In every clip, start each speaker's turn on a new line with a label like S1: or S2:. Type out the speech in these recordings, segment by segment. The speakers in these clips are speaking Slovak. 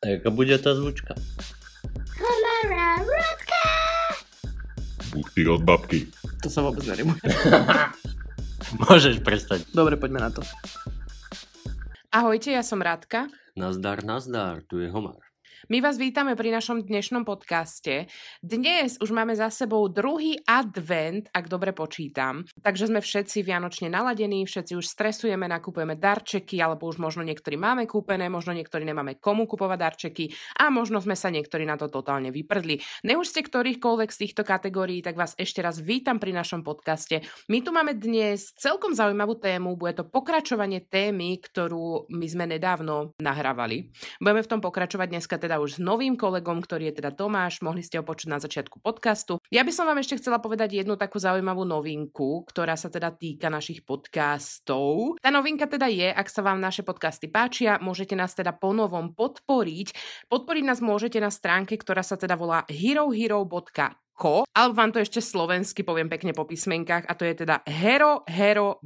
S1: A jaká bude tá zvučka?
S2: Komara Rodka!
S3: Ty od babky.
S4: To sa vôbec nerimuje.
S1: Môžeš prestať.
S4: Dobre, poďme na to. Ahojte, ja som Radka.
S1: Nazdar, nazdar, tu je Homar.
S4: My vás vítame pri našom dnešnom podcaste. Dnes už máme za sebou druhý advent, ak dobre počítam. Takže sme všetci vianočne naladení, všetci už stresujeme, nakupujeme darčeky, alebo už možno niektorí máme kúpené, možno niektorí nemáme komu kupovať darčeky a možno sme sa niektorí na to totálne vyprdli. Nech už ste ktorýchkoľvek z týchto kategórií, tak vás ešte raz vítam pri našom podcaste. My tu máme dnes celkom zaujímavú tému, bude to pokračovanie témy, ktorú my sme nedávno nahrávali. Budeme v tom pokračovať dneska teda už s novým kolegom, ktorý je teda Tomáš, mohli ste ho počuť na začiatku podcastu. Ja by som vám ešte chcela povedať jednu takú zaujímavú novinku, ktorá sa teda týka našich podcastov. Tá novinka teda je, ak sa vám naše podcasty páčia, môžete nás teda ponovom podporiť. Podporiť nás môžete na stránke, ktorá sa teda volá herohero.com ko, alebo vám to ešte slovensky poviem pekne po písmenkách a to je teda herohero.co.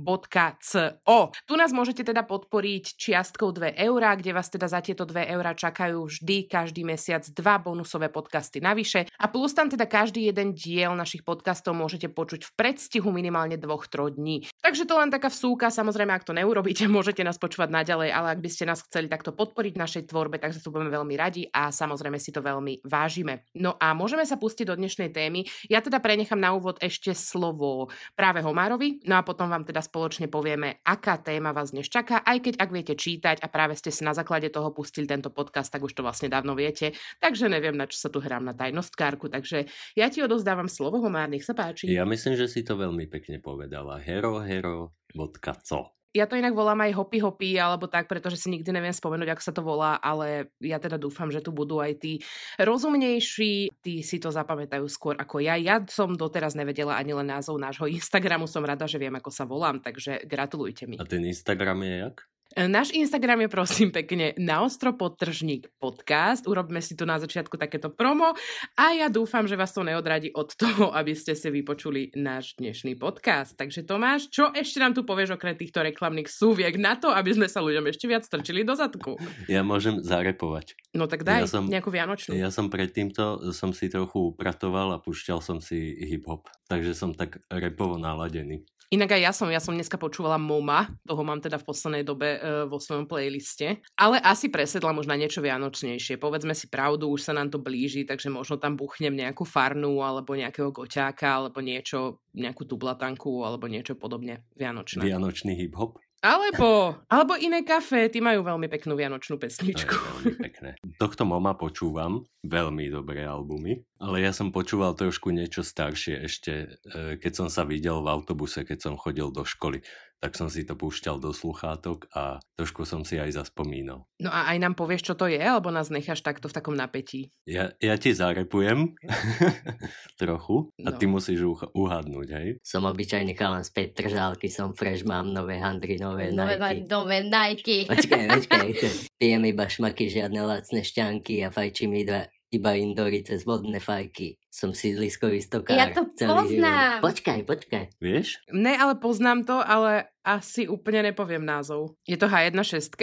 S4: Tu nás môžete teda podporiť čiastkou 2 eurá, kde vás teda za tieto 2 eurá čakajú vždy každý mesiac dva bonusové podcasty navyše a plus tam teda každý jeden diel našich podcastov môžete počuť v predstihu minimálne dvoch, troch dní. Takže to len taká vsúka, samozrejme ak to neurobíte, môžete nás počúvať naďalej, ale ak by ste nás chceli takto podporiť v našej tvorbe, tak sa tu budeme veľmi radi a samozrejme si to veľmi vážime. No a môžeme sa pustiť do dnešnej témy témy. Ja teda prenechám na úvod ešte slovo práve Homárovi, no a potom vám teda spoločne povieme, aká téma vás dnes čaká, aj keď ak viete čítať a práve ste si na základe toho pustili tento podcast, tak už to vlastne dávno viete, takže neviem, na čo sa tu hrám na tajnostkárku, takže ja ti odozdávam slovo, Homár, nech sa páči.
S1: Ja myslím, že si to veľmi pekne povedala. Hero, hero, vodka, co?
S4: Ja to inak volám aj hopi hopi, alebo tak, pretože si nikdy neviem spomenúť, ako sa to volá, ale ja teda dúfam, že tu budú aj tí rozumnejší, tí si to zapamätajú skôr ako ja. Ja som doteraz nevedela ani len názov nášho Instagramu, som rada, že viem, ako sa volám, takže gratulujte mi.
S1: A ten Instagram je jak?
S4: Náš Instagram je prosím pekne naostro podtržník podcast. Urobíme si tu na začiatku takéto promo a ja dúfam, že vás to neodradí od toho, aby ste si vypočuli náš dnešný podcast. Takže Tomáš, čo ešte nám tu povieš okrem týchto reklamných súviek na to, aby sme sa ľuďom ešte viac strčili do zadku?
S1: Ja môžem zarepovať.
S4: No tak daj
S1: ja som,
S4: nejakú vianočnú.
S1: Ja som predtýmto som si trochu upratoval a púšťal som si hip-hop. Takže som tak repovo naladený.
S4: Inak aj ja som, ja som dneska počúvala Moma, toho mám teda v poslednej dobe e, vo svojom playliste, ale asi presedlam už na niečo vianočnejšie. Povedzme si pravdu, už sa nám to blíži, takže možno tam buchnem nejakú farnu alebo nejakého goťáka alebo niečo, nejakú tublatanku alebo niečo podobne vianočné.
S1: Vianočný hip-hop?
S4: Alebo, alebo iné kafe, tí majú veľmi peknú vianočnú pesničku.
S1: To je veľmi pekné. Tohto Moma počúvam, veľmi dobré albumy, ale ja som počúval trošku niečo staršie ešte, e, keď som sa videl v autobuse, keď som chodil do školy tak som si to púšťal do sluchátok a trošku som si aj zaspomínal.
S4: No a aj nám povieš, čo to je, alebo nás necháš takto v takom napätí?
S1: Ja, ja ti zarepujem trochu a
S4: No.
S1: ty musíš uh, uhadnúť, hej?
S5: Som obyčajný chalan z Petržálky, som fresh, mám nové handry, nové
S2: Nové,
S5: Nike.
S2: nové Nike.
S5: Počkaj, počkaj. Pijem iba šmaky, žiadne lacné šťanky a fajčím iba, iba indory cez vodné fajky. Som sídliskový stokár.
S2: Ja to
S5: celý
S2: poznám.
S5: Život. Počkaj, počkaj.
S1: Vieš?
S4: Ne, ale poznám to, ale asi úplne nepoviem názov. Je to H16?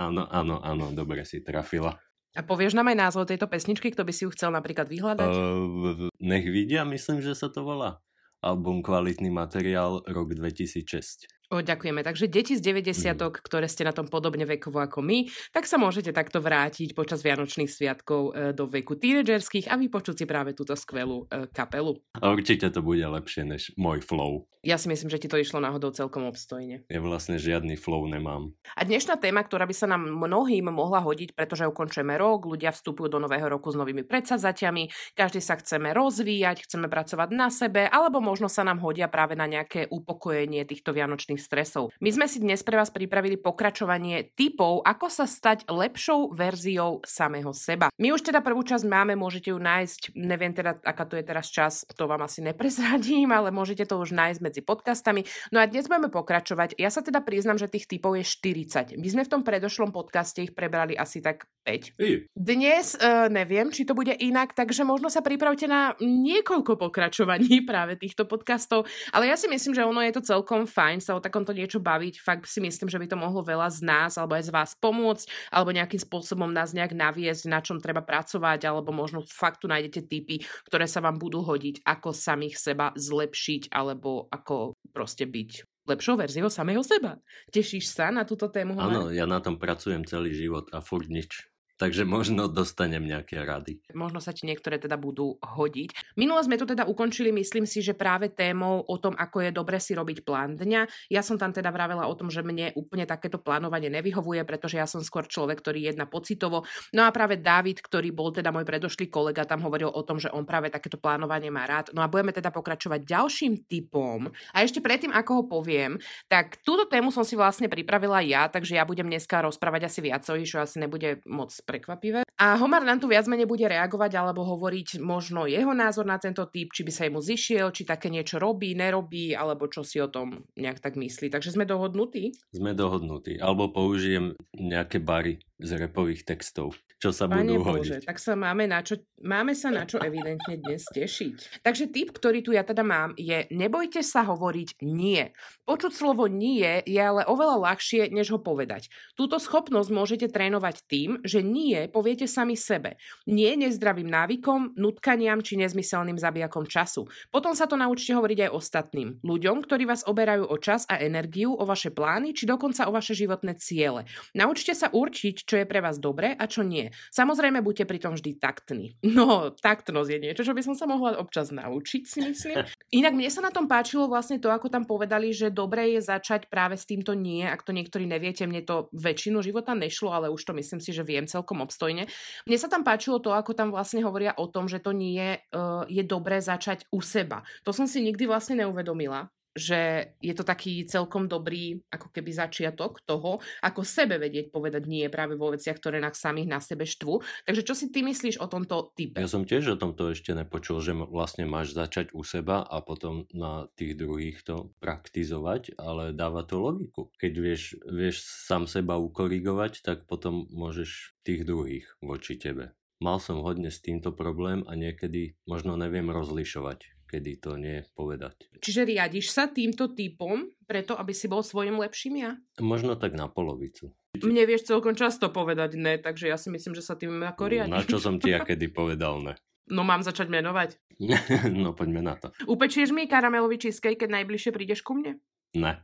S1: Áno, áno, áno, dobre si trafila.
S4: A povieš nám aj názov tejto pesničky, kto by si ju chcel napríklad vyhľadať?
S1: Uh, nech vidia, myslím, že sa to volá. Album Kvalitný materiál, rok 2006.
S4: O, ďakujeme. Takže deti z 90 ktoré ste na tom podobne vekovo ako my, tak sa môžete takto vrátiť počas Vianočných sviatkov e, do veku tínedžerských a vypočuť si práve túto skvelú e, kapelu.
S1: Určite to bude lepšie než môj flow.
S4: Ja si myslím, že ti to išlo náhodou celkom obstojne.
S1: Ja vlastne žiadny flow nemám.
S4: A dnešná téma, ktorá by sa nám mnohým mohla hodiť, pretože ukončujeme rok, ľudia vstupujú do nového roku s novými predsazatiami, každý sa chceme rozvíjať, chceme pracovať na sebe, alebo možno sa nám hodia práve na nejaké upokojenie týchto vianočných stresov. My sme si dnes pre vás pripravili pokračovanie typov, ako sa stať lepšou verziou samého seba. My už teda prvú časť máme, môžete ju nájsť, neviem teda, aká to je teraz čas, to vám asi neprezradím, ale môžete to už nájsť medzi podcastami. No a dnes budeme pokračovať. Ja sa teda priznam, že tých typov je 40. My sme v tom predošlom podcaste ich prebrali asi tak 5.
S1: I,
S4: Dnes uh, neviem, či to bude inak, takže možno sa pripravte na niekoľko pokračovaní práve týchto podcastov, ale ja si myslím, že ono je to celkom fajn sa o takomto niečo baviť. Fakt si myslím, že by to mohlo veľa z nás alebo aj z vás pomôcť, alebo nejakým spôsobom nás nejak naviesť, na čom treba pracovať, alebo možno fakt tu nájdete typy, ktoré sa vám budú hodiť, ako samých seba zlepšiť, alebo ako proste byť lepšou verziou samého seba. Tešíš sa na túto tému?
S1: Áno, ja na tom pracujem celý život a furt nič. Takže možno dostanem nejaké rady.
S4: Možno sa ti niektoré teda budú hodiť. Minule sme to teda ukončili, myslím si, že práve témou o tom, ako je dobre si robiť plán dňa. Ja som tam teda vravela o tom, že mne úplne takéto plánovanie nevyhovuje, pretože ja som skôr človek, ktorý jedná pocitovo. No a práve David, ktorý bol teda môj predošlý kolega, tam hovoril o tom, že on práve takéto plánovanie má rád. No a budeme teda pokračovať ďalším typom. A ešte predtým, ako ho poviem, tak túto tému som si vlastne pripravila ja, takže ja budem dneska rozprávať asi viac, čo asi nebude moc prekvapivé. A Homar nám tu viac menej bude reagovať alebo hovoriť možno jeho názor na tento typ, či by sa mu zišiel, či také niečo robí, nerobí, alebo čo si o tom nejak tak myslí. Takže sme dohodnutí?
S1: Sme dohodnutí. Alebo použijem nejaké bary z repových textov, čo sa
S4: Pane
S1: budú
S4: Bože,
S1: hodiť.
S4: tak sa máme, na čo, máme sa na čo evidentne dnes tešiť. Takže typ, ktorý tu ja teda mám, je nebojte sa hovoriť nie. Počuť slovo nie je ale oveľa ľahšie, než ho povedať. Túto schopnosť môžete trénovať tým, že nie poviete sami sebe. Nie nezdravým návykom, nutkaniam či nezmyselným zabijakom času. Potom sa to naučte hovoriť aj ostatným. Ľuďom, ktorí vás oberajú o čas a energiu, o vaše plány či dokonca o vaše životné ciele. Naučte sa určiť, čo je pre vás dobré a čo nie. Samozrejme, buďte pritom vždy taktní. No, taktnosť je niečo, čo by som sa mohla občas naučiť, si myslím. Inak mne sa na tom páčilo vlastne to, ako tam povedali, že dobre je začať práve s týmto nie. Ak to niektorí neviete, mne to väčšinu života nešlo, ale už to myslím si, že viem celkom obstojne. Mne sa tam páčilo to, ako tam vlastne hovoria o tom, že to nie uh, je dobré začať u seba. To som si nikdy vlastne neuvedomila že je to taký celkom dobrý ako keby začiatok toho, ako sebe vedieť povedať nie práve vo veciach, ktoré nás samých na sebe štvú. Takže čo si ty myslíš o tomto type?
S1: Ja som tiež o tomto ešte nepočul, že vlastne máš začať u seba a potom na tých druhých to praktizovať, ale dáva to logiku. Keď vieš, vieš sám seba ukorigovať, tak potom môžeš tých druhých voči tebe. Mal som hodne s týmto problém a niekedy možno neviem rozlišovať, kedy to nie povedať.
S4: Čiže riadiš sa týmto typom preto, aby si bol svojim lepším ja?
S1: Možno tak na polovicu.
S4: Mne vieš celkom často povedať ne, takže ja si myslím, že sa tým ako riadiš.
S1: Na čo som ti ja kedy povedal ne?
S4: No mám začať menovať.
S1: no poďme na to.
S4: Upečieš mi karamelový cheesecake, keď najbližšie prídeš ku mne?
S1: Ne.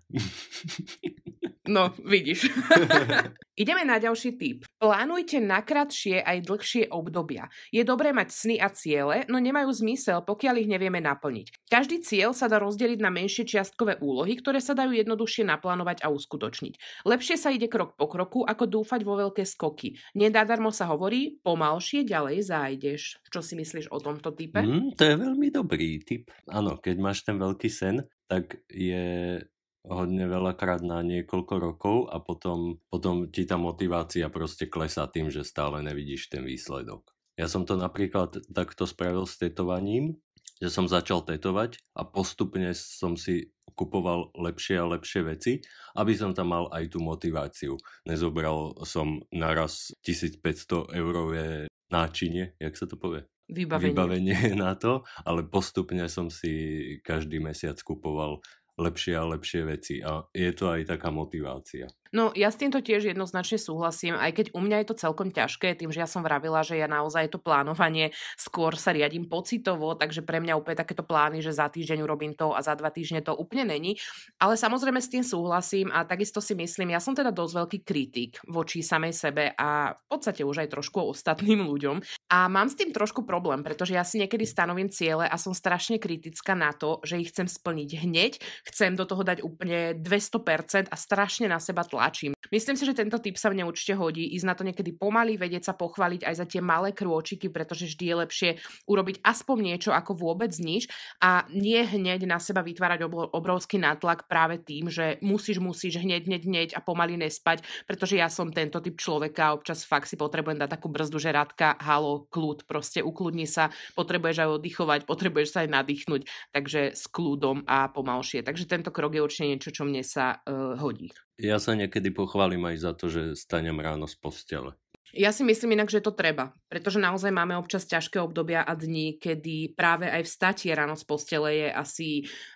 S4: No, vidíš. Ideme na ďalší typ. Plánujte na kratšie aj dlhšie obdobia. Je dobré mať sny a ciele, no nemajú zmysel, pokiaľ ich nevieme naplniť. Každý cieľ sa dá rozdeliť na menšie čiastkové úlohy, ktoré sa dajú jednoduchšie naplánovať a uskutočniť. Lepšie sa ide krok po kroku, ako dúfať vo veľké skoky. Nedádarmo sa hovorí, pomalšie ďalej zájdeš. Čo si myslíš o tomto type?
S1: Mm, to je veľmi dobrý tip. Áno, keď máš ten veľký sen, tak je hodne veľakrát na niekoľko rokov a potom, potom ti tá motivácia proste klesá tým, že stále nevidíš ten výsledok. Ja som to napríklad takto spravil s tetovaním, že som začal tetovať a postupne som si kupoval lepšie a lepšie veci, aby som tam mal aj tú motiváciu. Nezobral som naraz 1500 eurové náčinie, jak sa to povie?
S4: Vybavenie.
S1: vybavenie na to, ale postupne som si každý mesiac kupoval lepšie a lepšie veci a je to aj taká motivácia.
S4: No ja s týmto tiež jednoznačne súhlasím, aj keď u mňa je to celkom ťažké, tým, že ja som vravila, že ja naozaj to plánovanie skôr sa riadím pocitovo, takže pre mňa úplne takéto plány, že za týždeň urobím to a za dva týždne to úplne není. Ale samozrejme s tým súhlasím a takisto si myslím, ja som teda dosť veľký kritik voči samej sebe a v podstate už aj trošku ostatným ľuďom. A mám s tým trošku problém, pretože ja si niekedy stanovím ciele a som strašne kritická na to, že ich chcem splniť hneď, chcem do toho dať úplne 200% a strašne na seba tlačím. Myslím si, že tento typ sa mne určite hodí, ísť na to niekedy pomaly, vedieť sa pochváliť aj za tie malé krôčiky, pretože vždy je lepšie urobiť aspoň niečo ako vôbec nič a nie hneď na seba vytvárať obro- obrovský nátlak práve tým, že musíš, musíš hneď, hneď, hneď a pomaly nespať, pretože ja som tento typ človeka a občas fakt si potrebujem dať takú brzdu, že Radka, halo, kľud, proste ukludni sa, potrebuješ aj oddychovať, potrebuješ sa aj nadýchnuť, takže s kľudom a pomalšie. Takže tento krok je určite niečo, čo mne sa uh, hodí.
S1: Ja sa niekedy pochválim aj za to, že stanem ráno z postele.
S4: Ja si myslím inak, že to treba, pretože naozaj máme občas ťažké obdobia a dní, kedy práve aj vstatie ráno z postele je asi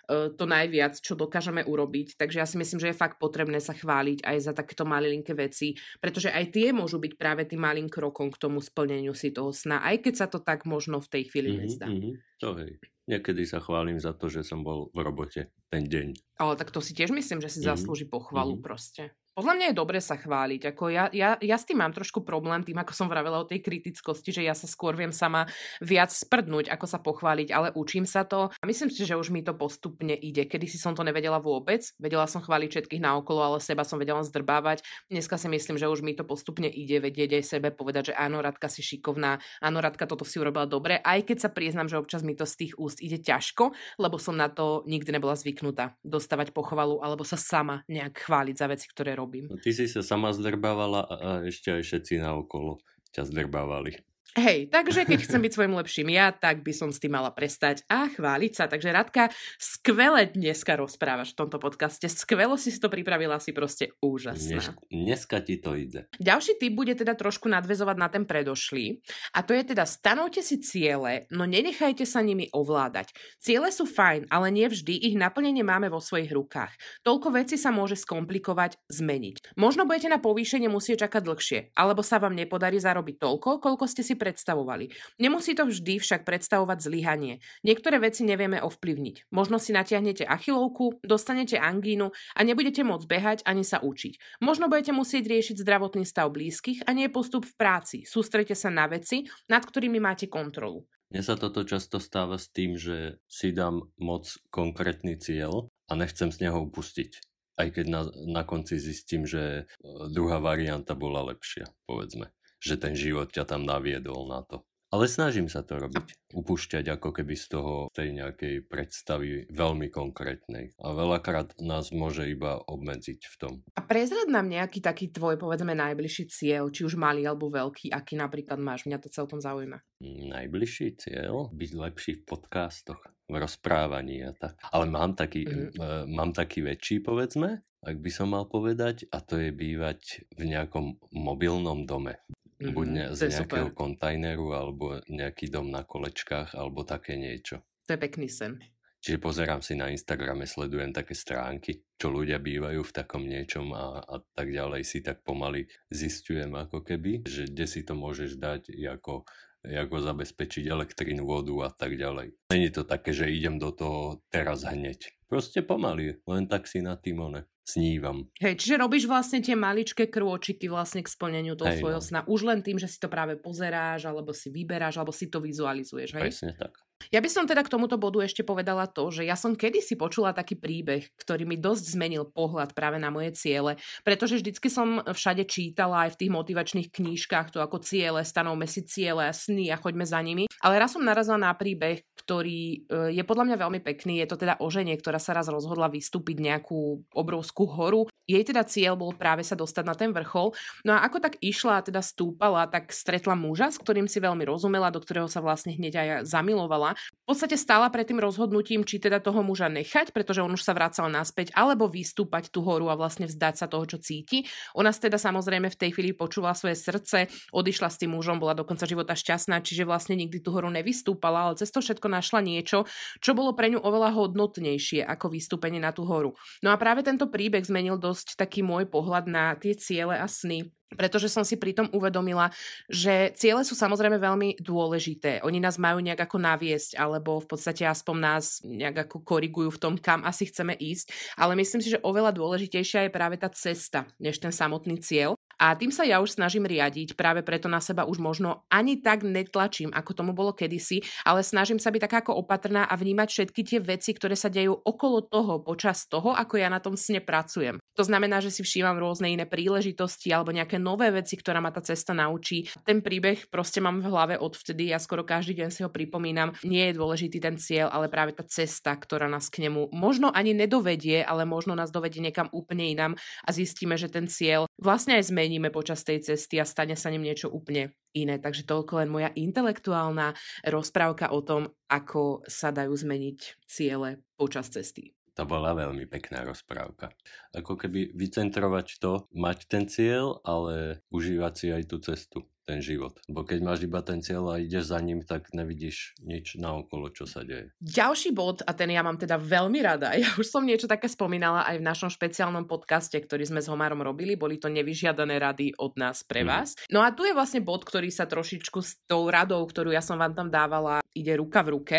S4: uh, to najviac, čo dokážeme urobiť. Takže ja si myslím, že je fakt potrebné sa chváliť aj za takéto malinké veci, pretože aj tie môžu byť práve tým malým krokom k tomu splneniu si toho sna, aj keď sa to tak možno v tej chvíli
S1: Mhm,
S4: nezdá.
S1: mhm, to hej. Niekedy sa chválim za to, že som bol v robote ten deň.
S4: Ale tak to si tiež myslím, že si
S1: Mhm,
S4: zaslúži pochvalu
S1: mhm.
S4: proste. Podľa mňa je dobre sa chváliť. Ako ja, ja, ja s tým mám trošku problém, tým ako som vravela o tej kritickosti, že ja sa skôr viem sama viac sprdnúť, ako sa pochváliť, ale učím sa to. A myslím si, že už mi to postupne ide. Kedy si som to nevedela vôbec. Vedela som chváliť všetkých naokolo, ale seba som vedela zdrbávať. Dneska si myslím, že už mi to postupne ide vedieť aj sebe povedať, že áno, Radka si šikovná, áno, Radka toto si urobila dobre, aj keď sa priznám, že občas mi to z tých úst ide ťažko, lebo som na to nikdy nebola zvyknutá dostávať pochvalu alebo sa sama nejak chváliť za veci, ktoré robím.
S1: No, ty si sa sama zdrbávala a, ešte aj všetci naokolo ťa zdrbávali.
S4: Hej, takže keď chcem byť svojim lepším ja, tak by som s tým mala prestať a chváliť sa. Takže Radka, skvele dneska rozprávaš v tomto podcaste. Skvelo si si to pripravila, si proste úžasná.
S1: Dnes, dneska ti to ide.
S4: Ďalší tip bude teda trošku nadvezovať na ten predošlý. A to je teda stanovte si ciele, no nenechajte sa nimi ovládať. Ciele sú fajn, ale nie vždy ich naplnenie máme vo svojich rukách. Toľko veci sa môže skomplikovať, zmeniť. Možno budete na povýšenie musieť čakať dlhšie, alebo sa vám nepodarí zarobiť toľko, koľko ste si predstavovali. Nemusí to vždy však predstavovať zlyhanie. Niektoré veci nevieme ovplyvniť. Možno si natiahnete achilovku, dostanete angínu a nebudete môcť behať ani sa učiť. Možno budete musieť riešiť zdravotný stav blízkych a nie postup v práci. Sústrete sa na veci, nad ktorými máte kontrolu.
S1: Mne sa toto často stáva s tým, že si dám moc konkrétny cieľ a nechcem z neho upustiť. Aj keď na, na konci zistím, že e, druhá varianta bola lepšia, povedzme. Že ten život ťa tam naviedol na to. Ale snažím sa to robiť. Upúšťať ako keby z toho tej nejakej predstavy veľmi konkrétnej. A veľakrát nás môže iba obmedziť v tom.
S4: A prezrad nám nejaký taký tvoj, povedzme, najbližší cieľ, či už malý alebo veľký, aký napríklad máš. Mňa to celkom zaujíma.
S1: Najbližší cieľ? Byť lepší v podcastoch, v rozprávaní a tak. Ale mám taký,
S4: Mhm.
S1: mm-hmm. mám taký väčší, povedzme, ak by som mal povedať, a to je bývať v nejakom mobilnom dome. Mm-hmm. Buď ne, z nejakého
S4: super.
S1: kontajneru, alebo nejaký dom na kolečkách, alebo také niečo.
S4: To je pekný sen.
S1: Čiže pozerám si na Instagrame, sledujem také stránky, čo ľudia bývajú v takom niečom a, a tak ďalej si tak pomaly zistujem ako keby, že kde si to môžeš dať, ako, ako zabezpečiť elektrínu, vodu a tak ďalej. Není to také, že idem do toho teraz hneď. Proste pomaly, len tak si na tým one snívam.
S4: Hej, čiže robíš vlastne tie maličké krôčiky vlastne k splneniu toho
S1: Hej,
S4: svojho
S1: no.
S4: sna. Už len tým, že si to práve pozeráš, alebo si vyberáš, alebo si to vizualizuješ. Hej?
S1: Presne tak.
S4: Ja by som teda k tomuto bodu ešte povedala to, že ja som kedysi počula taký príbeh, ktorý mi dosť zmenil pohľad práve na moje ciele, pretože vždycky som všade čítala aj v tých motivačných knížkach to ako ciele, stanovme si ciele a sny a choďme za nimi. Ale raz som narazila na príbeh, ktorý e, je podľa mňa veľmi pekný. Je to teda o žene, ktorá sa raz rozhodla vystúpiť nejakú obrovskú horu. Jej teda cieľ bol práve sa dostať na ten vrchol. No a ako tak išla a teda stúpala, tak stretla muža, s ktorým si veľmi rozumela, do ktorého sa vlastne hneď aj zamilovala. V podstate stála pred tým rozhodnutím, či teda toho muža nechať, pretože on už sa vracal naspäť, alebo vystúpať tú horu a vlastne vzdať sa toho, čo cíti. Ona teda samozrejme v tej chvíli počula svoje srdce, odišla s tým mužom, bola do konca života šťastná, čiže vlastne nikdy tú horu nevystúpala, ale cez to všetko našla niečo, čo bolo pre ňu oveľa hodnotnejšie ako vystúpenie na tú horu. No a práve tento príbeh zmenil dosť taký môj pohľad na tie ciele a sny pretože som si pritom uvedomila, že ciele sú samozrejme veľmi dôležité. Oni nás majú nejak ako naviesť, alebo v podstate aspoň nás nejak ako korigujú v tom, kam asi chceme ísť. Ale myslím si, že oveľa dôležitejšia je práve tá cesta, než ten samotný cieľ. A tým sa ja už snažím riadiť, práve preto na seba už možno ani tak netlačím, ako tomu bolo kedysi, ale snažím sa byť taká ako opatrná a vnímať všetky tie veci, ktoré sa dejú okolo toho, počas toho, ako ja na tom sne pracujem. To znamená, že si všímam rôzne iné príležitosti alebo nejaké nové veci, ktorá ma tá cesta naučí. Ten príbeh proste mám v hlave odvtedy, ja skoro každý deň si ho pripomínam. Nie je dôležitý ten cieľ, ale práve tá cesta, ktorá nás k nemu možno ani nedovedie, ale možno nás dovedie niekam úplne inam a zistíme, že ten cieľ vlastne aj zmeníme počas tej cesty a stane sa ním niečo úplne iné. Takže toľko len moja intelektuálna rozprávka o tom, ako sa dajú zmeniť ciele počas cesty.
S1: To bola veľmi pekná rozprávka. Ako keby vycentrovať to, mať ten cieľ, ale užívať si aj tú cestu ten život. Bo keď máš iba ten cieľ a ideš za ním, tak nevidíš nič naokolo, čo sa deje.
S4: Ďalší bod, a ten ja mám teda veľmi rada, ja už som niečo také spomínala aj v našom špeciálnom podcaste, ktorý sme s Homárom robili, boli to nevyžiadané rady od nás pre
S1: Mhm.
S4: vás. No a tu je vlastne bod, ktorý sa trošičku s tou radou, ktorú ja som vám tam dávala, ide ruka v ruke.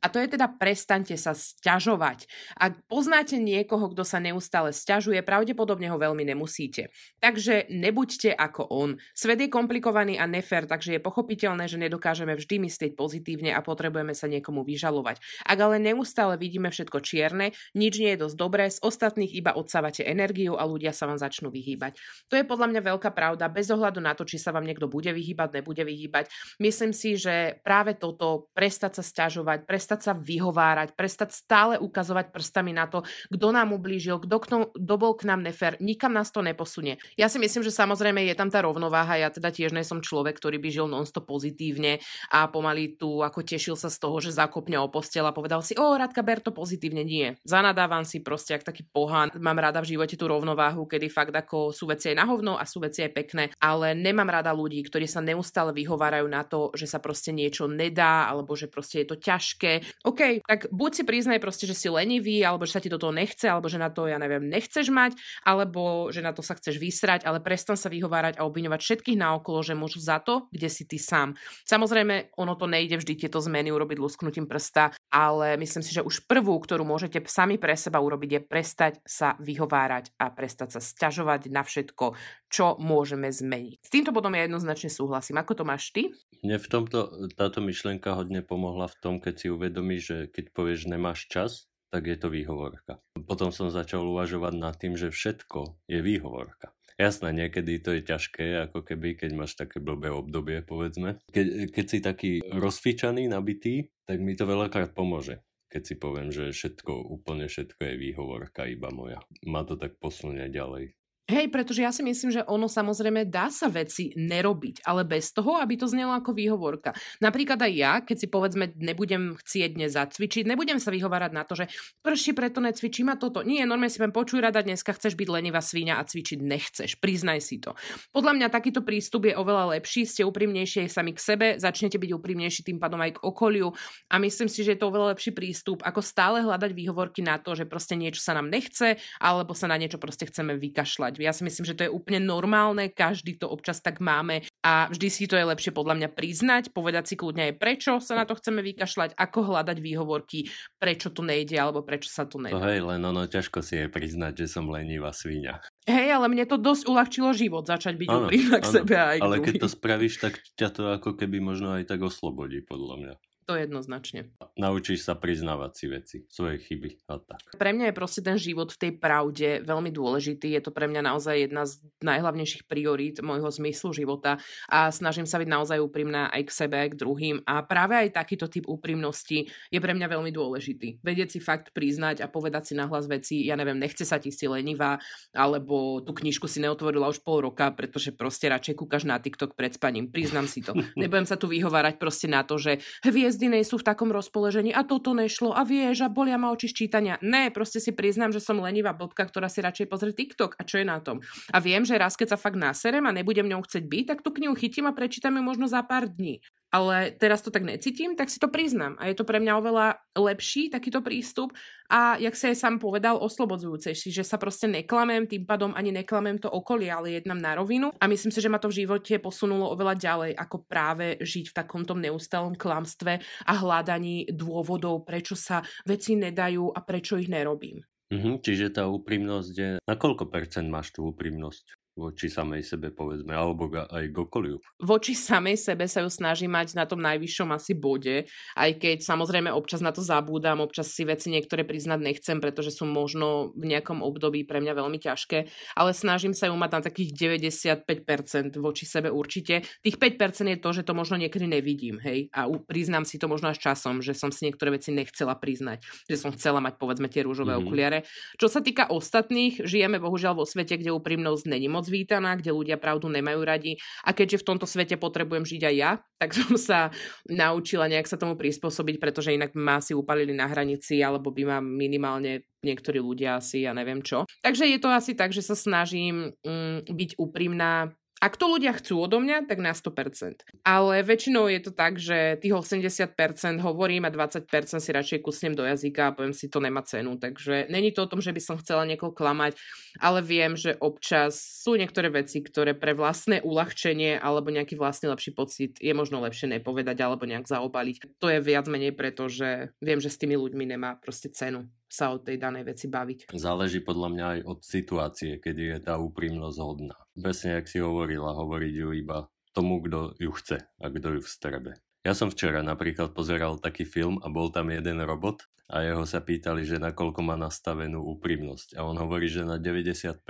S4: A to je teda prestaňte sa sťažovať. Ak poznáte niekoho, kto sa neustále sťažuje, pravdepodobne ho veľmi nemusíte. Takže nebuďte ako on. Svet je komplikovaný a nefér, takže je pochopiteľné, že nedokážeme vždy myslieť pozitívne a potrebujeme sa niekomu vyžalovať. Ak ale neustále vidíme všetko čierne, nič nie je dosť dobré, z ostatných iba odsávate energiu a ľudia sa vám začnú vyhýbať. To je podľa mňa veľká pravda, bez ohľadu na to, či sa vám niekto bude vyhýbať, nebude vyhýbať. Myslím si, že práve toto, prestať sa sťažovať, prestať sa vyhovárať, prestať stále ukazovať prstami na to, kto nám ublížil, kto bol k nám nefér, nikam nás to neposunie. Ja si myslím, že samozrejme je tam tá rovnováha, ja teda tiež nie som človek, ktorý by žil nonstop pozitívne a pomaly tu ako tešil sa z toho, že zakopne o postel a povedal si, o Radka, ber to pozitívne, nie. Zanadávam si proste, ak taký pohán. Mám rada v živote tú rovnováhu, kedy fakt ako sú veci aj na hovno a sú veci aj pekné, ale nemám rada ľudí, ktorí sa neustále vyhovárajú na to, že sa proste niečo nedá, alebo že proste je to ťažké. OK, tak buď si priznaj proste, že si lenivý, alebo že sa ti toto nechce, alebo že na to, ja neviem, nechceš mať, alebo že na to sa chceš vysrať, ale prestan sa vyhovárať a obviňovať všetkých naokolo, že môžu za to, kde si ty sám. Samozrejme, ono to nejde vždy tieto zmeny urobiť lusknutím prsta, ale myslím si, že už prvú, ktorú môžete sami pre seba urobiť, je prestať sa vyhovárať a prestať sa sťažovať na všetko, čo môžeme zmeniť. S týmto bodom ja jednoznačne súhlasím. Ako to máš ty?
S1: Mne v tomto táto myšlienka hodne pomohla v tom, keď si uvedomíš, že keď povieš, že nemáš čas, tak je to výhovorka. Potom som začal uvažovať nad tým, že všetko je výhovorka. Jasné, niekedy to je ťažké, ako keby, keď máš také blbé obdobie, povedzme. Keď, keď si taký rozfičaný, nabitý, tak mi to veľakrát pomôže. Keď si poviem, že všetko, úplne všetko je výhovorka iba moja. Ma to tak posunie ďalej.
S4: Hej, pretože ja si myslím, že ono samozrejme dá sa veci nerobiť, ale bez toho, aby to znelo ako výhovorka. Napríklad aj ja, keď si povedzme nebudem chcieť dnes zacvičiť, nebudem sa vyhovárať na to, že prší preto necvičím a toto. Nie, normálne si poviem, počuj rada, dneska chceš byť lenivá svíňa a cvičiť nechceš. Priznaj si to. Podľa mňa takýto prístup je oveľa lepší, ste úprimnejšie sami k sebe, začnete byť úprimnejší tým pádom aj k okoliu a myslím si, že je to oveľa lepší prístup, ako stále hľadať výhovorky na to, že proste niečo sa nám nechce alebo sa na niečo proste chceme vykašľať. Ja si myslím, že to je úplne normálne, každý to občas tak máme a vždy si to je lepšie podľa mňa priznať, povedať si kľudne aj prečo sa na to chceme vykašľať, ako hľadať výhovorky, prečo to nejde alebo prečo sa to
S1: To
S4: nedá.
S1: hej, len ono ťažko si je priznať, že som lenivá svíňa.
S4: Hej, ale mne to dosť uľahčilo život, začať byť úprimná k sebe aj
S1: Ale keď to spravíš, tak ťa to ako keby možno aj tak oslobodí, podľa mňa.
S4: To jednoznačne.
S1: Naučíš sa priznávať si veci, svoje chyby a tak.
S4: Pre mňa je proste ten život v tej pravde veľmi dôležitý. Je to pre mňa naozaj jedna z najhlavnejších priorít môjho zmyslu života a snažím sa byť naozaj úprimná aj k sebe, k druhým. A práve aj takýto typ úprimnosti je pre mňa veľmi dôležitý. Vedieť si fakt priznať a povedať si nahlas veci, ja neviem, nechce sa ti si lenivá, alebo tú knižku si neotvorila už pol roka, pretože proste radšej kúkaš na TikTok pred spaním. Priznám si to. Nebudem sa tu vyhovárať proste na to, že hviezdy nie sú v takom rozpoložení a toto nešlo a vieš a bolia ma oči čítania. Ne, proste si priznám, že som lenivá blbka, ktorá si radšej pozrie TikTok a čo je na tom. A viem, že raz keď sa fakt naserem a nebudem ňou chcieť byť, tak tú knihu chytím a prečítam ju možno za pár dní. Ale teraz to tak necítim, tak si to priznám. A je to pre mňa oveľa lepší takýto prístup a, jak sa aj sám povedal, oslobodzujúcejší, že sa proste neklamem, tým pádom ani neklamem to okolie, ale jednám na rovinu. A myslím si, že ma to v živote posunulo oveľa ďalej, ako práve žiť v takomto neustálom klamstve a hľadaní dôvodov, prečo sa veci nedajú a prečo ich nerobím.
S1: Mhm, čiže tá úprimnosť je... Na koľko percent máš tú úprimnosť? Voči samej sebe, povedzme, alebo aj k okoliu.
S4: voči samej sebe sa ju snažím mať na tom najvyššom asi bode, aj keď samozrejme občas na to zabúdam, občas si veci niektoré priznať nechcem, pretože sú možno v nejakom období pre mňa veľmi ťažké, ale snažím sa ju mať na takých 95% voči sebe určite. Tých 5% je to, že to možno niekedy nevidím, hej, a priznám si to možno až časom, že som si niektoré veci nechcela priznať, že som chcela mať povedzme tie rúžové
S1: Mhm.
S4: okuliare. Čo sa týka ostatných, žijeme bohužiaľ vo svete, kde úprimnosť není moc moc vítaná, kde ľudia pravdu nemajú radi. A keďže v tomto svete potrebujem žiť aj ja, tak som sa naučila nejak sa tomu prispôsobiť, pretože inak ma asi upalili na hranici, alebo by ma minimálne niektorí ľudia asi, ja neviem čo. Takže je to asi tak, že sa snažím mm, byť úprimná ak to ľudia chcú odo mňa, tak na 100%. Ale väčšinou je to tak, že tých 80% hovorím a 20% si radšej kusnem do jazyka a poviem si, to nemá cenu. Takže není to o tom, že by som chcela niekoho klamať, ale viem, že občas sú niektoré veci, ktoré pre vlastné uľahčenie alebo nejaký vlastný lepší pocit je možno lepšie nepovedať alebo nejak zaobaliť. To je viac menej preto, že viem, že s tými ľuďmi nemá proste cenu sa o tej danej veci baviť.
S1: Záleží podľa mňa aj od situácie, kedy je tá úprimnosť hodná. Presne, jak si hovorila, hovoriť ju iba tomu, kto ju chce a kto ju vstrebe. Ja som včera napríklad pozeral taký film a bol tam jeden robot a jeho sa pýtali, že nakoľko má nastavenú úprimnosť. A on hovorí, že na 90%,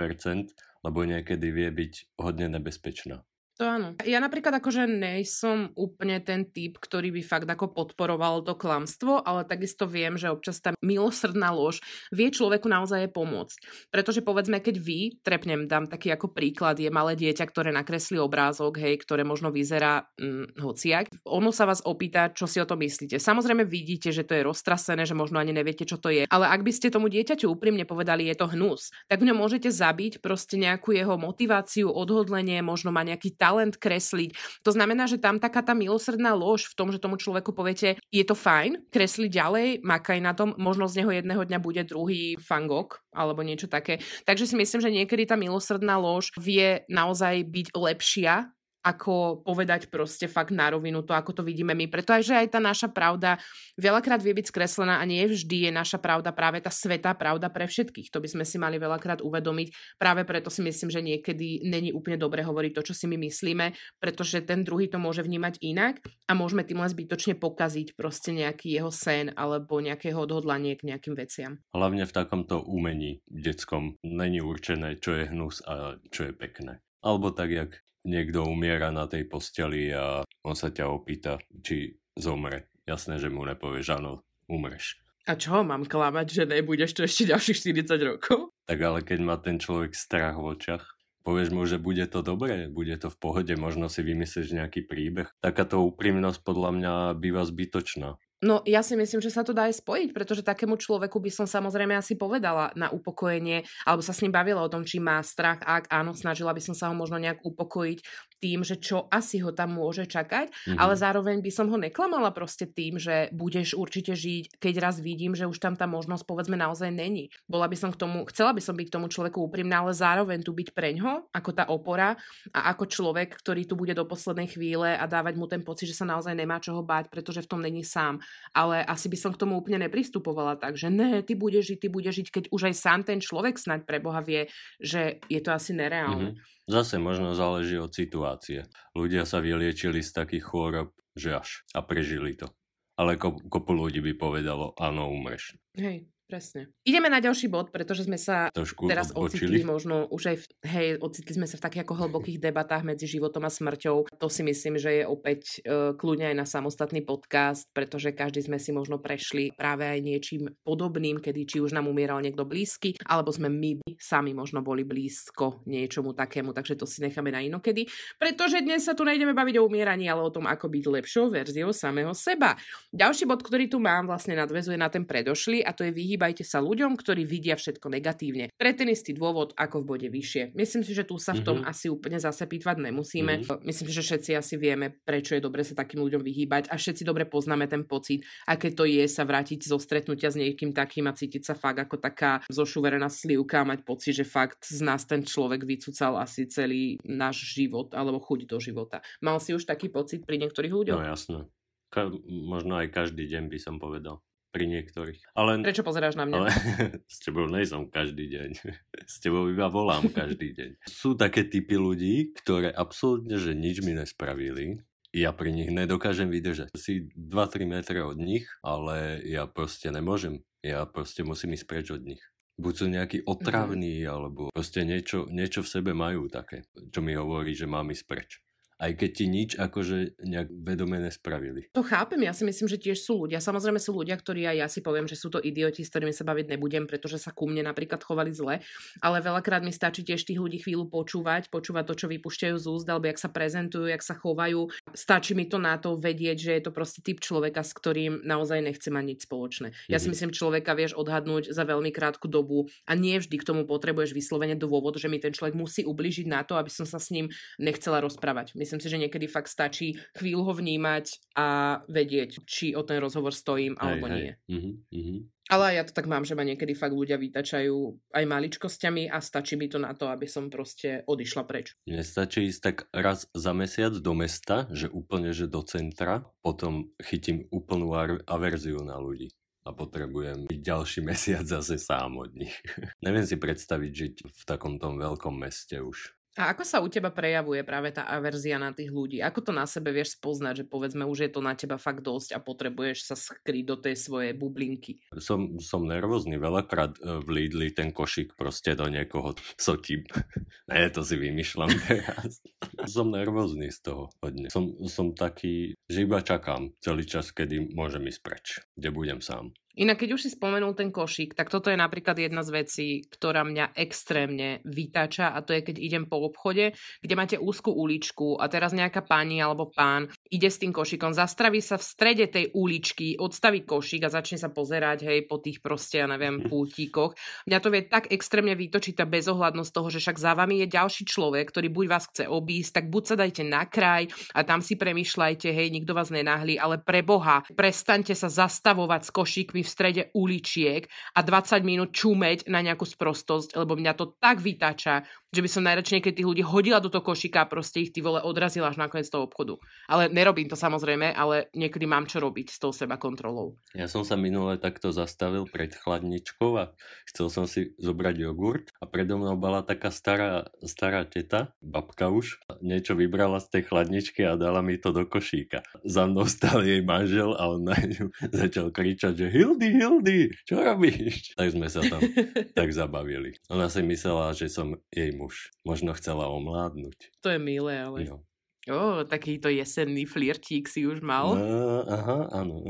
S1: lebo niekedy vie byť hodne nebezpečná.
S4: To áno. Ja napríklad akože nejsom úplne ten typ, ktorý by fakt ako podporoval to klamstvo, ale takisto viem, že občas tá milosrdná lož vie človeku naozaj pomôcť. Pretože povedzme, keď vy, trepnem, dám taký ako príklad, je malé dieťa, ktoré nakreslí obrázok, hej, ktoré možno vyzerá hm, hociak, ono sa vás opýta, čo si o to myslíte. Samozrejme vidíte, že to je roztrasené, že možno ani neviete, čo to je, ale ak by ste tomu dieťaťu úprimne povedali, je to hnus, tak v ňom môžete zabiť proste nejakú jeho motiváciu, odhodlenie, možno má nejaký talent kresliť. To znamená, že tam taká tá milosrdná lož v tom, že tomu človeku poviete, je to fajn, kresli ďalej, makaj na tom, možno z neho jedného dňa bude druhý fangok alebo niečo také. Takže si myslím, že niekedy tá milosrdná lož vie naozaj byť lepšia ako povedať proste fakt na rovinu to, ako to vidíme my. Preto aj, že aj tá naša pravda veľakrát vie byť skreslená a nie vždy je naša pravda práve tá svetá pravda pre všetkých. To by sme si mali veľakrát uvedomiť. Práve preto si myslím, že niekedy není úplne dobre hovoriť to, čo si my myslíme, pretože ten druhý to môže vnímať inak a môžeme tým len zbytočne pokaziť proste nejaký jeho sen alebo nejakého odhodlanie k nejakým veciam.
S1: Hlavne v takomto umení detskom není určené, čo je hnus a čo je pekné. Alebo tak, jak niekto umiera na tej posteli a on sa ťa opýta, či zomre. Jasné, že mu nepovieš, áno, umreš.
S4: A čo, mám klamať, že nebudeš to ešte ďalších 40 rokov?
S1: Tak ale keď má ten človek strach v očiach, povieš mu, že bude to dobré, bude to v pohode, možno si vymyslíš nejaký príbeh. Takáto úprimnosť podľa mňa býva zbytočná.
S4: No ja si myslím, že sa to dá aj spojiť, pretože takému človeku by som samozrejme asi povedala na upokojenie, alebo sa s ním bavila o tom, či má strach, ak áno, snažila by som sa ho možno nejak upokojiť tým, že čo asi ho tam môže čakať, mm-hmm. ale zároveň by som ho neklamala proste tým, že budeš určite žiť, keď raz vidím, že už tam tá možnosť povedzme naozaj není. Bola by som k tomu, chcela by som byť k tomu človeku úprimná, ale zároveň tu byť preňho, ako tá opora a ako človek, ktorý tu bude do poslednej chvíle a dávať mu ten pocit, že sa naozaj nemá čoho báť, pretože v tom není sám ale asi by som k tomu úplne nepristupovala tak, že ne, ty budeš žiť, ty budeš žiť, keď už aj sám ten človek snať pre Boha vie, že je to asi nereálne.
S1: Mm-hmm. Zase možno záleží od situácie. Ľudia sa vyliečili z takých chôrob, že až a prežili to. Ale kopu ľudí by povedalo, áno, umreš.
S4: Hej, Presne. Ideme na ďalší bod, pretože sme sa Trošku teraz odbočili. ocitli možno už aj, v, hej, ocitli sme sa v takých ako hlbokých debatách medzi životom a smrťou. To si myslím, že je opäť uh, kľudne aj na samostatný podcast, pretože každý sme si možno prešli práve aj niečím podobným, kedy či už nám umieral niekto blízky, alebo sme my sami možno boli blízko niečomu takému, takže to si necháme na inokedy. Pretože dnes sa tu nejdeme baviť o umieraní, ale o tom, ako byť lepšou verziou samého seba. Ďalší bod, ktorý tu mám, vlastne nadvezuje na ten predošlý a to je vyhýbanie vyhýbajte sa ľuďom, ktorí vidia všetko negatívne. Pre ten istý dôvod, ako v bode vyššie. Myslím si, že tu sa v tom mm-hmm. asi úplne zase pýtvať nemusíme. Mm-hmm. Myslím si, že všetci asi vieme, prečo je dobre sa takým ľuďom vyhýbať a všetci dobre poznáme ten pocit, aké to je sa vrátiť zo stretnutia s niekým takým a cítiť sa fakt ako taká zošuverená slivka a mať pocit, že fakt z nás ten človek vycúcal asi celý náš život alebo chuť do života. Mal si už taký pocit pri niektorých ľuďoch?
S1: No jasné. Ka- možno aj každý deň by som povedal pri niektorých. Ale,
S4: Prečo pozeráš na mňa?
S1: Ale s tebou nejsom každý deň. S tebou iba volám každý deň. Sú také typy ľudí, ktoré absolútne, že nič mi nespravili. Ja pri nich nedokážem vydržať. Si 2-3 metre od nich, ale ja proste nemôžem. Ja proste musím ísť preč od nich. Buď sú nejakí mhm. otravní, mm-hmm. alebo proste niečo, niečo v sebe majú také, čo mi hovorí, že mám ísť preč. Aj keď ti nič akože nejak vedome nespravili.
S4: To chápem, ja si myslím, že tiež sú ľudia. Samozrejme sú ľudia, ktorí aj ja si poviem, že sú to idioti, s ktorými sa baviť nebudem, pretože sa ku mne napríklad chovali zle, ale veľakrát mi stačí tiež tých ľudí chvíľu počúvať, počúvať to, čo vypúšťajú z úst, alebo jak sa prezentujú, jak sa chovajú. Stačí mi to na to vedieť, že je to proste typ človeka, s ktorým naozaj nechce mať nič spoločné. Ja si
S1: Mhm.
S4: myslím, človeka vieš odhadnúť za veľmi krátku dobu a nie vždy k tomu potrebuješ vyslovene dôvod, že mi ten človek musí ubližiť na to, aby som sa s ním nechcela rozprávať. Myslím si, že niekedy fakt stačí chvíľu ho vnímať a vedieť, či o ten rozhovor stojím alebo nie.
S1: Mhm, mhm.
S4: Ale ja to tak mám, že ma niekedy fakt ľudia vytačajú aj maličkosťami a stačí mi to na to, aby som proste odišla preč.
S1: Mne stačí ísť tak raz za mesiac do mesta, že úplne, že do centra, potom chytím úplnú averziu na ľudí a potrebujem byť ďalší mesiac zase sám od nich. Neviem si predstaviť žiť v takomto veľkom meste už.
S4: A ako sa u teba prejavuje práve tá averzia na tých ľudí? Ako to na sebe vieš spoznať, že povedzme už je to na teba fakt dosť a potrebuješ sa skryť do tej svojej bublinky?
S1: Som, som nervózny, veľakrát e, v Lidli ten košík proste do niekoho sotím. ne, to si vymýšľam teraz. som nervózny z toho hodne. Som, som taký, že iba čakám celý čas, kedy môžem ísť preč, kde budem sám.
S4: Inak keď už si spomenul ten košík, tak toto je napríklad jedna z vecí, ktorá mňa extrémne vytáča a to je, keď idem po obchode, kde máte úzkú uličku a teraz nejaká pani alebo pán ide s tým košíkom, zastraví sa v strede tej uličky, odstaví košík a začne sa pozerať, hej, po tých proste, ja neviem, pultíkoch. Mňa to vie tak extrémne vytočiť tá bezohľadnosť toho, že však za vami je ďalší človek, ktorý buď vás chce obísť, tak buď sa dajte na kraj a tam si premyšľajte, hej, nikto vás nenahlí, ale pre Boha, prestaňte sa zastavovať s košíkmi v strede uličiek a 20 minút čumeť na nejakú sprostosť, lebo mňa to tak vytača, že by som najradšej niekedy tých ľudí hodila do toho košíka a proste ich ty vole odrazila až na koniec toho obchodu. Ale nerobím to samozrejme, ale niekedy mám čo robiť s tou seba kontrolou.
S1: Ja som sa minule takto zastavil pred chladničkou a chcel som si zobrať jogurt a predo mnou bola taká stará, stará teta, babka už, niečo vybrala z tej chladničky a dala mi to do košíka. Za mnou stal jej manžel a on na ňu začal kričať, že Hildy, Hildy, čo robíš? Tak sme sa tam tak zabavili. Ona si myslela, že som jej muž. Možno chcela omládnuť.
S4: To je milé, ale...
S1: No.
S4: Ó, takýto jesenný flirtík si už mal.
S1: No, aha, áno.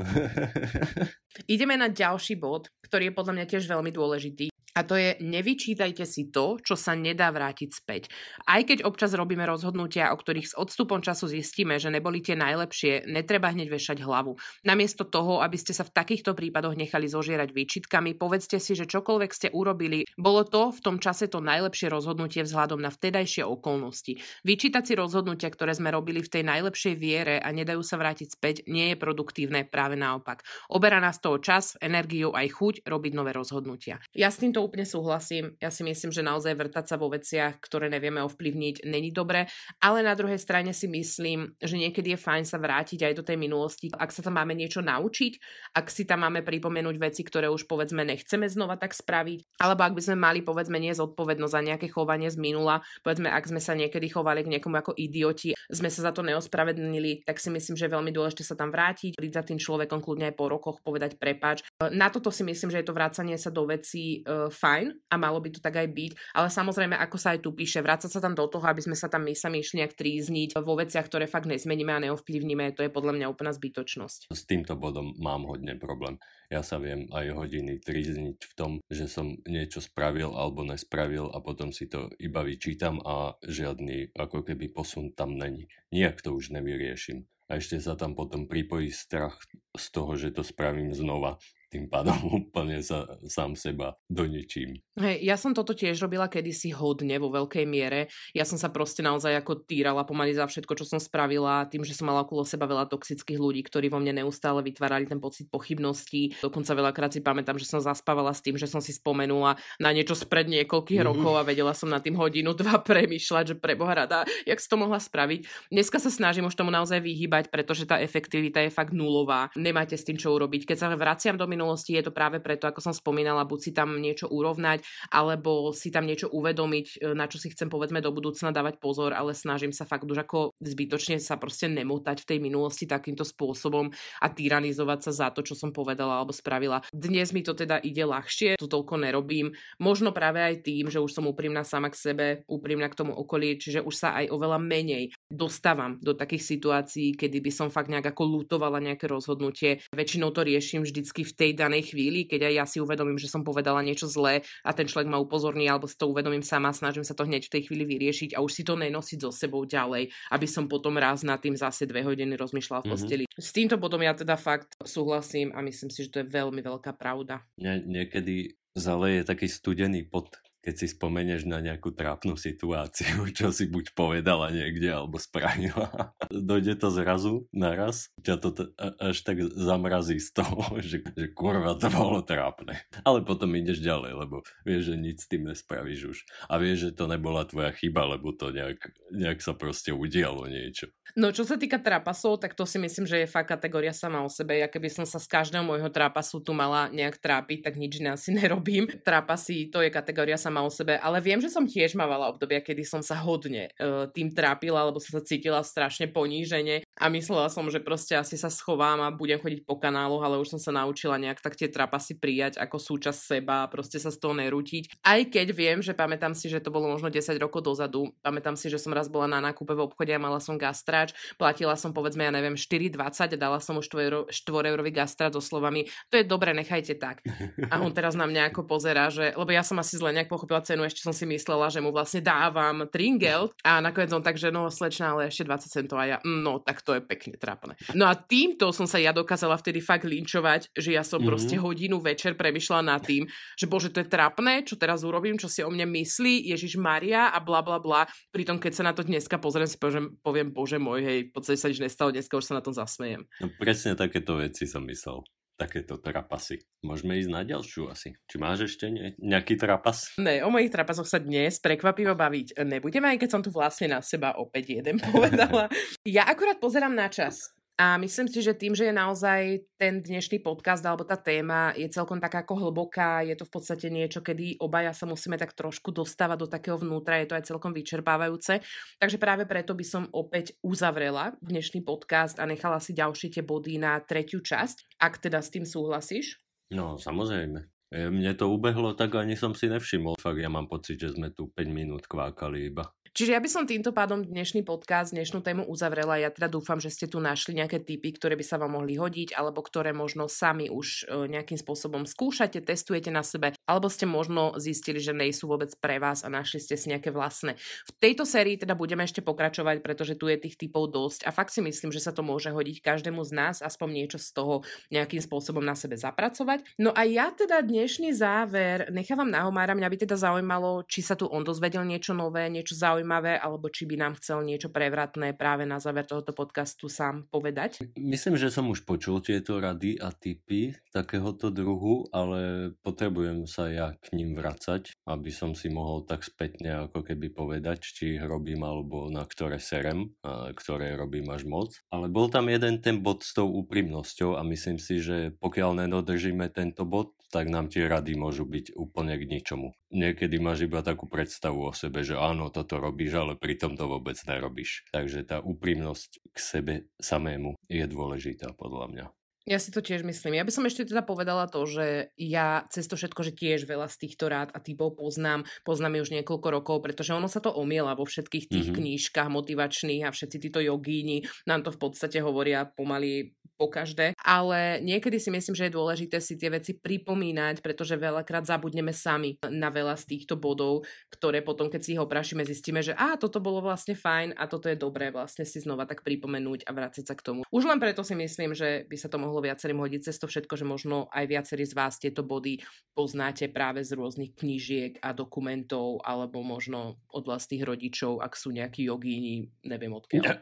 S4: Ideme na ďalší bod, ktorý je podľa mňa tiež veľmi dôležitý. A to je nevyčítajte si to, čo sa nedá vrátiť späť. Aj keď občas robíme rozhodnutia, o ktorých s odstupom času zistíme, že neboli tie najlepšie, netreba hneď vešať hlavu. Namiesto toho, aby ste sa v takýchto prípadoch nechali zožierať výčitkami, povedzte si, že čokoľvek ste urobili, bolo to v tom čase to najlepšie rozhodnutie vzhľadom na vtedajšie okolnosti. Vyčítať si rozhodnutia, ktoré sme robili v tej najlepšej viere a nedajú sa vrátiť späť, nie je produktívne, práve naopak. Oberá nás toho čas, energiu aj chuť robiť nové rozhodnutia. Ja s týmto úplne súhlasím. Ja si myslím, že naozaj vrtať sa vo veciach, ktoré nevieme ovplyvniť, není dobré, ale na druhej strane si myslím, že niekedy je fajn sa vrátiť aj do tej minulosti, ak sa tam máme niečo naučiť, ak si tam máme pripomenúť veci, ktoré už povedzme nechceme znova tak spraviť, alebo ak by sme mali povedzme nie zodpovednosť za nejaké chovanie z minula, povedzme ak sme sa niekedy chovali k niekomu ako idioti, sme sa za to neospravedlnili, tak si myslím, že je veľmi dôležité sa tam vrátiť, prísť za tým človekom kľudne aj po rokoch povedať prepač. Na toto si myslím, že je to vracanie sa do vecí e, fajn a malo by to tak aj byť, ale samozrejme, ako sa aj tu píše, vrácať sa tam do toho, aby sme sa tam my sami išli nejak trízniť vo veciach, ktoré fakt nezmeníme a neovplyvníme, to je podľa mňa úplná zbytočnosť.
S1: S týmto bodom mám hodne problém. Ja sa viem aj hodiny trizniť v tom, že som niečo spravil alebo nespravil a potom si to iba vyčítam a žiadny ako keby posun tam není. Nijak to už nevyriešim. A ešte sa tam potom pripojí strach z toho, že to spravím znova. Tým pádom úplne sa sám seba doničím.
S4: Hej, ja som toto tiež robila kedysi hodne vo veľkej miere. Ja som sa proste naozaj ako týrala pomaly za všetko, čo som spravila, tým, že som mala okolo seba veľa toxických ľudí, ktorí vo mne neustále vytvárali ten pocit pochybností. Dokonca veľakrát si pamätám, že som zaspávala s tým, že som si spomenula na niečo spred niekoľkých
S1: Mhm.
S4: rokov a vedela som na tým hodinu, dva premýšľať, že preboha rada, jak si to mohla spraviť. Dneska sa snažím už tomu naozaj vyhýbať, pretože tá efektivita je fakt nulová. Nemáte s tým čo urobiť. Keď sa vraciam do minulosti, minulosti, je to práve preto, ako som spomínala, buď si tam niečo urovnať, alebo si tam niečo uvedomiť, e, na čo si chcem povedzme do budúcna dávať pozor, ale snažím sa fakt už ako zbytočne sa proste nemotať v tej minulosti takýmto spôsobom a tyranizovať sa za to, čo som povedala alebo spravila. Dnes mi to teda ide ľahšie, to toľko nerobím. Možno práve aj tým, že už som úprimná sama k sebe, úprimná k tomu okolí, čiže už sa aj oveľa menej dostávam do takých situácií, kedy by som fakt nejak ako lutovala nejaké rozhodnutie. Väčšinou to riešim vždycky v tej danej chvíli, keď aj ja si uvedomím, že som povedala niečo zlé a ten človek ma upozorní, alebo si to uvedomím sama, snažím sa to hneď v tej chvíli vyriešiť a už si to nenosiť so sebou ďalej, aby som potom raz nad tým zase dve hodiny rozmýšľala v posteli. Mm-hmm. S týmto potom ja teda fakt súhlasím a myslím si, že to je veľmi veľká pravda.
S1: Nie, niekedy zaleje taký studený pot keď si spomenieš na nejakú trápnu situáciu, čo si buď povedala niekde, alebo spravila. Dojde to zrazu, naraz, ťa to t- až tak zamrazí z toho, že, že kurva to bolo trápne. Ale potom ideš ďalej, lebo vieš, že nič s tým nespravíš už. A vieš, že to nebola tvoja chyba, lebo to nejak, nejak sa proste udialo niečo.
S4: No čo sa týka trapasov, tak to si myslím, že je fakt kategória sama o sebe. Ja keby som sa z každého môjho trapasu tu mala nejak trápiť, tak nič iné asi nerobím. Trapasy, to je kategória sama sama o sebe, ale viem, že som tiež mávala obdobia, kedy som sa hodne uh, tým trápila, lebo som sa cítila strašne ponížene a myslela som, že proste asi sa schovám a budem chodiť po kanáloch, ale už som sa naučila nejak tak tie trapasy prijať ako súčasť seba a proste sa z toho nerútiť. Aj keď viem, že pamätám si, že to bolo možno 10 rokov dozadu, pamätám si, že som raz bola na nákupe v obchode a mala som gastráč, platila som povedzme, ja neviem, 4,20 a dala som už 4 eurový gastráč so slovami, to je dobre, nechajte tak. A on teraz na mňa ako pozera, že, lebo ja som asi zle nejak pochopila cenu, ešte som si myslela, že mu vlastne dávam tringel a nakoniec on tak, že no slečna, ale ešte 20 centov a ja, mm, no tak to je pekne trápne. No a týmto som sa ja dokázala vtedy fakt linčovať, že ja som mm-hmm. proste hodinu večer premyšľala nad tým, že bože, to je trápne, čo teraz urobím, čo si o mne myslí, Ježiš Maria a bla bla bla. Pritom keď sa na to dneska pozriem, si poviem, poviem bože môj, hej, v podstate sa nič nestalo, dneska už sa na tom zasmejem.
S1: No presne takéto veci som myslel takéto trapasy. Môžeme ísť na ďalšiu asi. Či máš ešte ne- nejaký trapas?
S4: Ne, o mojich trapasoch sa dnes prekvapivo baviť nebudeme, aj keď som tu vlastne na seba opäť jeden povedala. ja akurát pozerám na čas. A myslím si, že tým, že je naozaj ten dnešný podcast alebo tá téma je celkom taká ako hlboká, je to v podstate niečo, kedy obaja sa musíme tak trošku dostávať do takého vnútra, je to aj celkom vyčerpávajúce. Takže práve preto by som opäť uzavrela dnešný podcast a nechala si ďalšie tie body na tretiu časť, ak teda s tým súhlasíš.
S1: No, samozrejme. E, mne to ubehlo, tak ani som si nevšimol. Fakt, ja mám pocit, že sme tu 5 minút kvákali iba.
S4: Čiže ja by som týmto pádom dnešný podcast, dnešnú tému uzavrela. Ja teda dúfam, že ste tu našli nejaké typy, ktoré by sa vám mohli hodiť, alebo ktoré možno sami už e, nejakým spôsobom skúšate, testujete na sebe, alebo ste možno zistili, že nejsú vôbec pre vás a našli ste si nejaké vlastné. V tejto sérii teda budeme ešte pokračovať, pretože tu je tých typov dosť a fakt si myslím, že sa to môže hodiť každému z nás, aspoň niečo z toho nejakým spôsobom na sebe zapracovať. No a ja teda dnešný záver nechávam na homára, mňa by teda zaujímalo, či sa tu on dozvedel niečo nové, niečo zaujímavé zaujímavé, alebo či by nám chcel niečo prevratné práve na záver tohoto podcastu sám povedať?
S1: Myslím, že som už počul tieto rady a typy takéhoto druhu, ale potrebujem sa ja k ním vracať, aby som si mohol tak spätne ako keby povedať, či ich robím alebo na ktoré serem, a ktoré robím až moc. Ale bol tam jeden ten bod s tou úprimnosťou a myslím si, že pokiaľ nedodržíme tento bod, tak nám tie rady môžu byť úplne k ničomu. Niekedy máš iba takú predstavu o sebe, že áno, toto robíš, ale pritom to vôbec nerobíš. Takže tá úprimnosť k sebe samému je dôležitá podľa mňa.
S4: Ja si to tiež myslím. Ja by som ešte teda povedala to, že ja cez to všetko, že tiež veľa z týchto rád a typov poznám, poznám už niekoľko rokov, pretože ono sa to omiela vo všetkých tých mm-hmm. knížkach motivačných a všetci títo jogíni nám to v podstate hovoria pomaly po každé, ale niekedy si myslím, že je dôležité si tie veci pripomínať, pretože veľakrát zabudneme sami na veľa z týchto bodov, ktoré potom, keď si ich oprašíme, zistíme, že a toto bolo vlastne fajn a toto je dobré vlastne si znova tak pripomenúť a vrátiť sa k tomu. Už len preto si myslím, že by sa to mohlo viacerým hodiť cez to všetko, že možno aj viacerí z vás tieto body poznáte práve z rôznych knížiek a dokumentov alebo možno od vlastných rodičov, ak sú nejakí jogíni, neviem odkiaľ.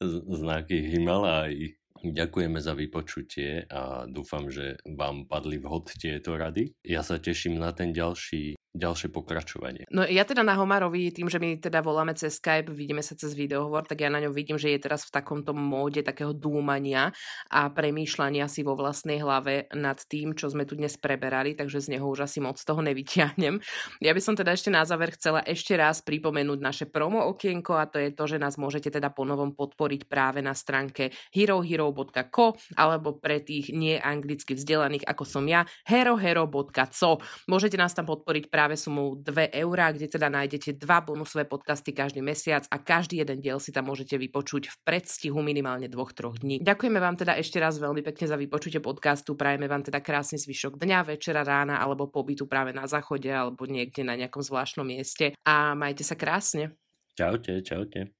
S1: Znaky Himalaj Ďakujeme za vypočutie a dúfam, že vám padli vhod tieto rady. Ja sa teším na ten ďalší ďalšie pokračovanie.
S4: No ja teda na Homarovi, tým, že my teda voláme cez Skype, vidíme sa cez videohovor, tak ja na ňom vidím, že je teraz v takomto móde takého dúmania a premýšľania si vo vlastnej hlave nad tým, čo sme tu dnes preberali, takže z neho už asi moc toho nevyťahnem. Ja by som teda ešte na záver chcela ešte raz pripomenúť naše promo okienko a to je to, že nás môžete teda ponovom podporiť práve na stránke herohero.co alebo pre tých neanglicky vzdelaných ako som ja, herohero.co. Môžete nás tam podporiť práve práve sumou 2 eurá, kde teda nájdete dva bonusové podcasty každý mesiac a každý jeden diel si tam môžete vypočuť v predstihu minimálne dvoch, troch dní. Ďakujeme vám teda ešte raz veľmi pekne za vypočutie podcastu, prajeme vám teda krásny zvyšok dňa, večera, rána alebo pobytu práve na záchode alebo niekde na nejakom zvláštnom mieste a majte sa krásne.
S1: Čaute, čaute.